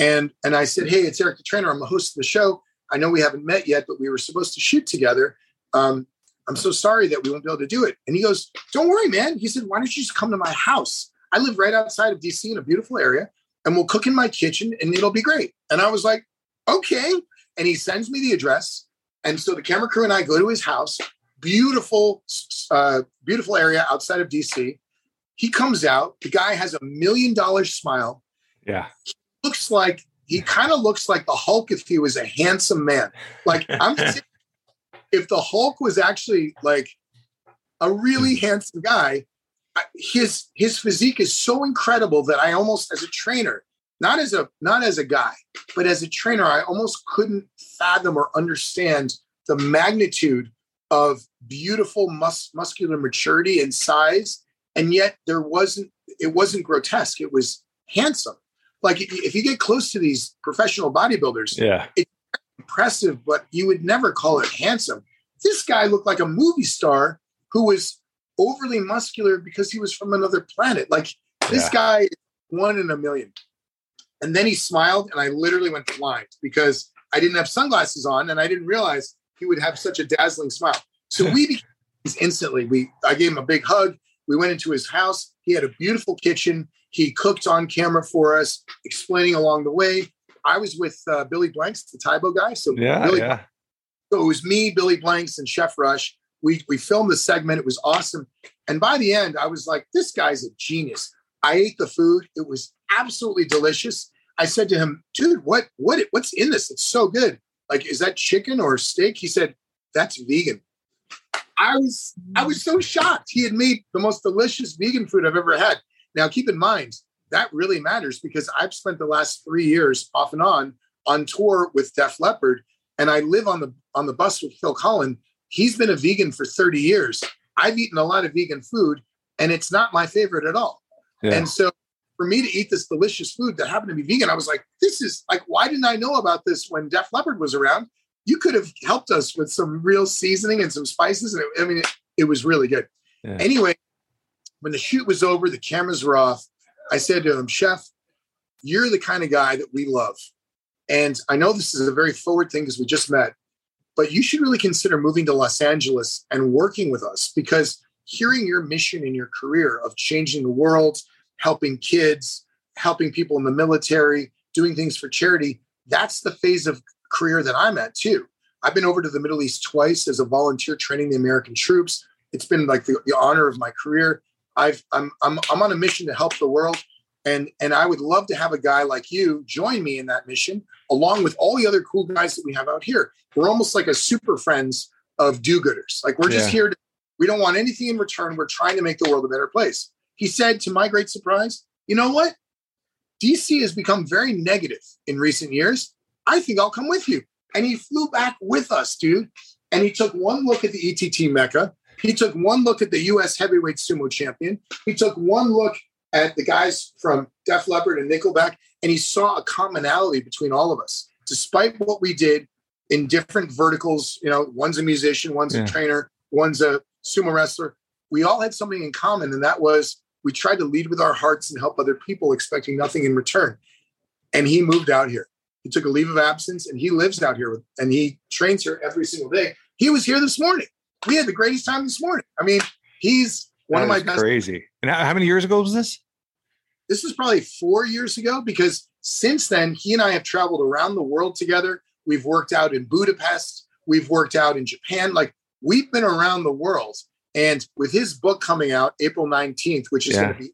And, and I said, Hey, it's Eric the Trainer. I'm the host of the show. I know we haven't met yet, but we were supposed to shoot together. Um, I'm so sorry that we won't be able to do it. And he goes, Don't worry, man. He said, Why don't you just come to my house? I live right outside of DC in a beautiful area, and we'll cook in my kitchen and it'll be great. And I was like, Okay. And he sends me the address. And so the camera crew and I go to his house, beautiful, uh, beautiful area outside of DC. He comes out. The guy has a million dollar smile. Yeah. He looks like he kind of looks like the Hulk if he was a handsome man. Like I'm if the Hulk was actually like a really handsome guy, his his physique is so incredible that I almost as a trainer, not as a not as a guy, but as a trainer, I almost couldn't fathom or understand the magnitude of beautiful mus- muscular maturity and size and yet there wasn't it wasn't grotesque it was handsome. Like if you get close to these professional bodybuilders yeah. it's impressive but you would never call it handsome. This guy looked like a movie star who was overly muscular because he was from another planet. Like this yeah. guy one in a million and then he smiled and i literally went blind because i didn't have sunglasses on and i didn't realize he would have such a dazzling smile so we became instantly we i gave him a big hug we went into his house. He had a beautiful kitchen. He cooked on camera for us, explaining along the way. I was with uh, Billy Blanks, the Tae Bo guy. So yeah, Billy, yeah. So it was me, Billy Blanks, and Chef Rush. We we filmed the segment. It was awesome. And by the end, I was like, "This guy's a genius." I ate the food. It was absolutely delicious. I said to him, "Dude, what what what's in this? It's so good. Like, is that chicken or steak?" He said, "That's vegan." I was I was so shocked. He had made the most delicious vegan food I've ever had. Now, keep in mind that really matters because I've spent the last three years off and on on tour with Def Leppard, and I live on the on the bus with Phil Collen. He's been a vegan for 30 years. I've eaten a lot of vegan food, and it's not my favorite at all. Yeah. And so for me to eat this delicious food that happened to be vegan, I was like, this is like, why didn't I know about this when Def Leppard was around? you could have helped us with some real seasoning and some spices. And it, I mean, it, it, was really good. Yeah. Anyway, when the shoot was over, the cameras were off. I said to him, Chef, you're the kind of guy that we love. And I know this is a very forward thing because we just met, but you should really consider moving to Los Angeles and working with us because hearing your mission in your career of changing the world, helping kids, helping people in the military, doing things for charity, that's the phase of career that I'm at too. I've been over to the Middle East twice as a volunteer training the American troops. It's been like the, the honor of my career. I've I'm, I'm I'm on a mission to help the world, and and I would love to have a guy like you join me in that mission, along with all the other cool guys that we have out here. We're almost like a super friends of do-gooders. Like we're just yeah. here to. We don't want anything in return. We're trying to make the world a better place. He said, to my great surprise, you know what? DC has become very negative in recent years. I think I'll come with you. And he flew back with us, dude. And he took one look at the ETT Mecca. He took one look at the US heavyweight sumo champion. He took one look at the guys from Def Leppard and Nickelback, and he saw a commonality between all of us. Despite what we did in different verticals, you know, one's a musician, one's yeah. a trainer, one's a sumo wrestler. We all had something in common, and that was we tried to lead with our hearts and help other people, expecting nothing in return. And he moved out here. He took a leave of absence and he lives out here with, and he trains here every single day. He was here this morning. We had the greatest time this morning. I mean, he's one that of my best. Crazy. And how, how many years ago was this? This was probably four years ago because since then, he and I have traveled around the world together. We've worked out in Budapest. We've worked out in Japan. Like we've been around the world. And with his book coming out April 19th, which is yeah. going to be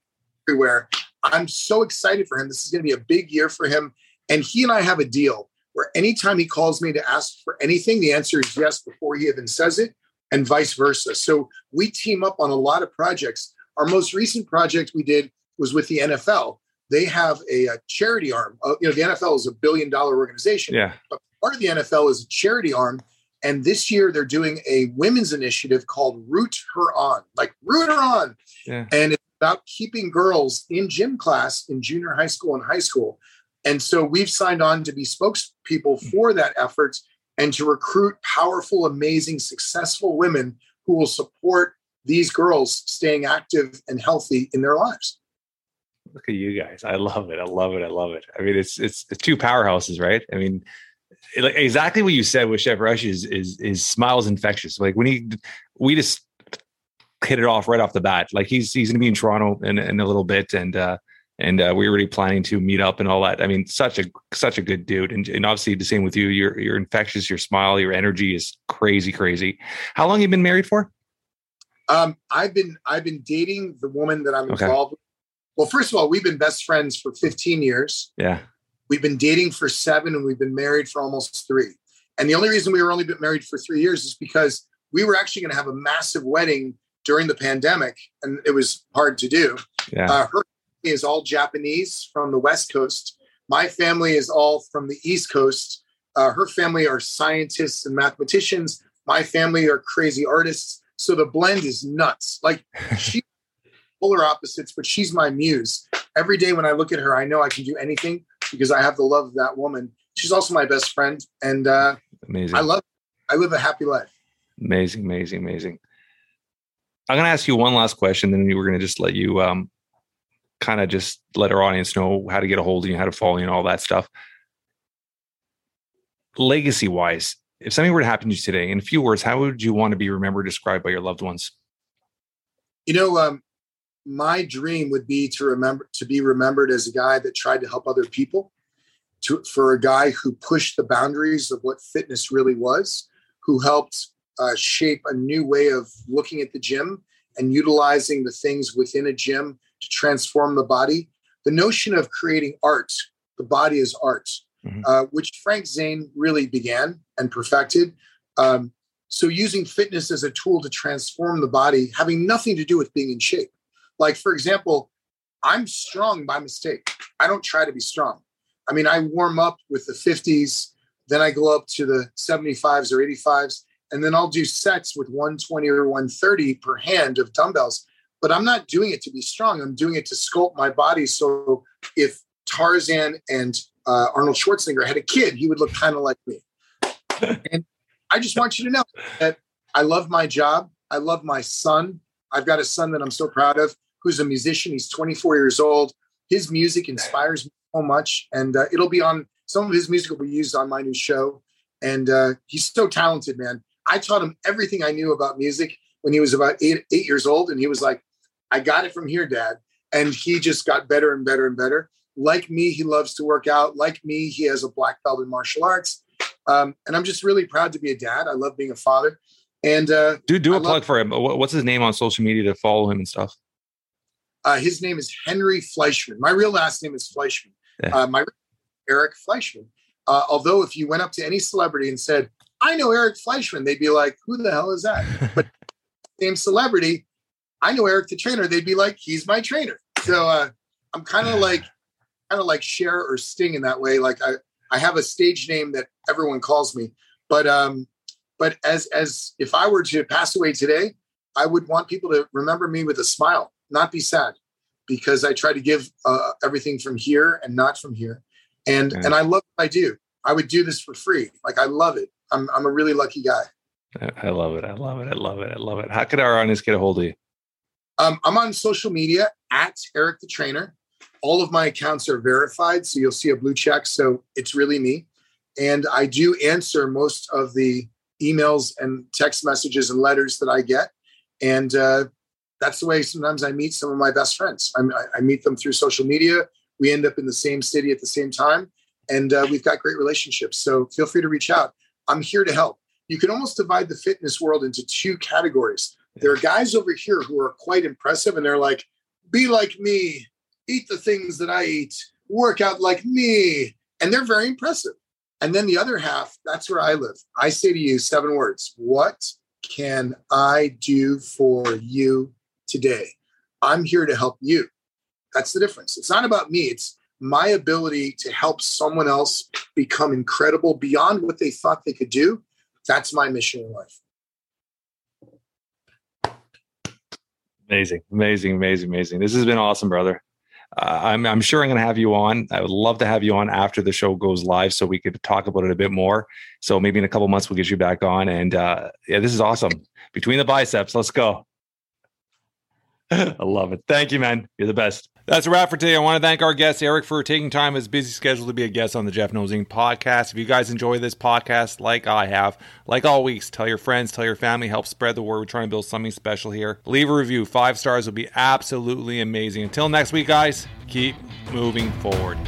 everywhere, I'm so excited for him. This is going to be a big year for him. And he and I have a deal where anytime he calls me to ask for anything, the answer is yes before he even says it, and vice versa. So we team up on a lot of projects. Our most recent project we did was with the NFL. They have a, a charity arm. Uh, you know, the NFL is a billion dollar organization. Yeah. But part of the NFL is a charity arm. And this year they're doing a women's initiative called Root Her On, like Root Her On. Yeah. And it's about keeping girls in gym class in junior high school and high school. And so we've signed on to be spokespeople mm. for that effort and to recruit powerful, amazing, successful women who will support these girls staying active and healthy in their lives. Look at you guys. I love it. I love it. I love it. I mean, it's it's, it's two powerhouses, right? I mean, like exactly what you said with Chef Rush is is is smiles infectious. Like when he we just hit it off right off the bat. Like he's he's gonna be in Toronto in, in a little bit and uh and uh, we are already planning to meet up and all that. I mean, such a such a good dude, and, and obviously the same with you. You're you're infectious. Your smile, your energy is crazy, crazy. How long you been married for? Um, I've been I've been dating the woman that I'm okay. involved with. Well, first of all, we've been best friends for 15 years. Yeah. We've been dating for seven, and we've been married for almost three. And the only reason we were only been married for three years is because we were actually going to have a massive wedding during the pandemic, and it was hard to do. Yeah. Uh, her is all Japanese from the West Coast. My family is all from the East Coast. Uh, her family are scientists and mathematicians. My family are crazy artists. So the blend is nuts. Like she polar opposites, but she's my muse. Every day when I look at her, I know I can do anything because I have the love of that woman. She's also my best friend, and uh, amazing. I love. I live a happy life. Amazing, amazing, amazing. I'm going to ask you one last question, then we're going to just let you um, kind of just let our audience know how to get a hold of you, how to follow you, and all that stuff. Legacy wise, if something were to happen to you today, in a few words, how would you want to be remembered, described by your loved ones? You know, um, my dream would be to remember to be remembered as a guy that tried to help other people, to for a guy who pushed the boundaries of what fitness really was, who helped uh, shape a new way of looking at the gym and utilizing the things within a gym to transform the body. The notion of creating art, the body is art, mm-hmm. uh, which Frank Zane really began and perfected. Um, so, using fitness as a tool to transform the body, having nothing to do with being in shape. Like, for example, I'm strong by mistake. I don't try to be strong. I mean, I warm up with the 50s, then I go up to the 75s or 85s, and then I'll do sets with 120 or 130 per hand of dumbbells but I'm not doing it to be strong. I'm doing it to sculpt my body. So if Tarzan and uh, Arnold Schwarzenegger had a kid, he would look kind of like me. and I just want you to know that I love my job. I love my son. I've got a son that I'm so proud of who's a musician. He's 24 years old. His music inspires me so much. And uh, it'll be on some of his music will be used on my new show. And uh, he's so talented, man. I taught him everything I knew about music when he was about eight, eight years old. And he was like, I got it from here, dad. And he just got better and better and better. Like me, he loves to work out. Like me, he has a black belt in martial arts. Um, and I'm just really proud to be a dad. I love being a father. And uh, do do a plug for him. What's his name on social media to follow him and stuff? Uh, his name is Henry Fleischman. My real last name is Fleischman. Yeah. Uh, my Eric Fleischman. Uh, although if you went up to any celebrity and said, "I know Eric Fleischman," they'd be like, "Who the hell is that?" But same celebrity, I know Eric the trainer, they'd be like, he's my trainer. So uh, I'm kind of like, kind of like Cher or Sting in that way. Like I, I have a stage name that everyone calls me, but um, but as as if I were to pass away today, I would want people to remember me with a smile, not be sad, because I try to give uh, everything from here and not from here, and and I love what I do. I would do this for free. Like I love it. I'm I'm a really lucky guy. I love it. I love it. I love it. I love it. How could our audience get a hold of you? Um, I'm on social media at Eric the Trainer. All of my accounts are verified, so you'll see a blue check. So it's really me. And I do answer most of the emails and text messages and letters that I get. And uh, that's the way sometimes I meet some of my best friends. I, I meet them through social media we end up in the same city at the same time, and uh, we've got great relationships. So feel free to reach out. I'm here to help. You can almost divide the fitness world into two categories. There are guys over here who are quite impressive, and they're like, "Be like me, eat the things that I eat, work out like me," and they're very impressive. And then the other half, that's where I live. I say to you seven words What can I do for you today? I'm here to help you. That's the difference. It's not about me, it's my ability to help someone else become incredible beyond what they thought they could do. That's my mission in life. Amazing, amazing, amazing, amazing. This has been awesome, brother. Uh, I'm, I'm sure I'm going to have you on. I would love to have you on after the show goes live so we could talk about it a bit more. So maybe in a couple months we'll get you back on. And uh, yeah, this is awesome. Between the biceps, let's go. I love it. Thank you, man. You're the best. That's a wrap for today. I want to thank our guest, Eric, for taking time his busy schedule to be a guest on the Jeff Knows Inc. podcast. If you guys enjoy this podcast like I have, like all weeks, tell your friends, tell your family, help spread the word. We're trying to build something special here. Leave a review. Five stars would be absolutely amazing. Until next week, guys, keep moving forward.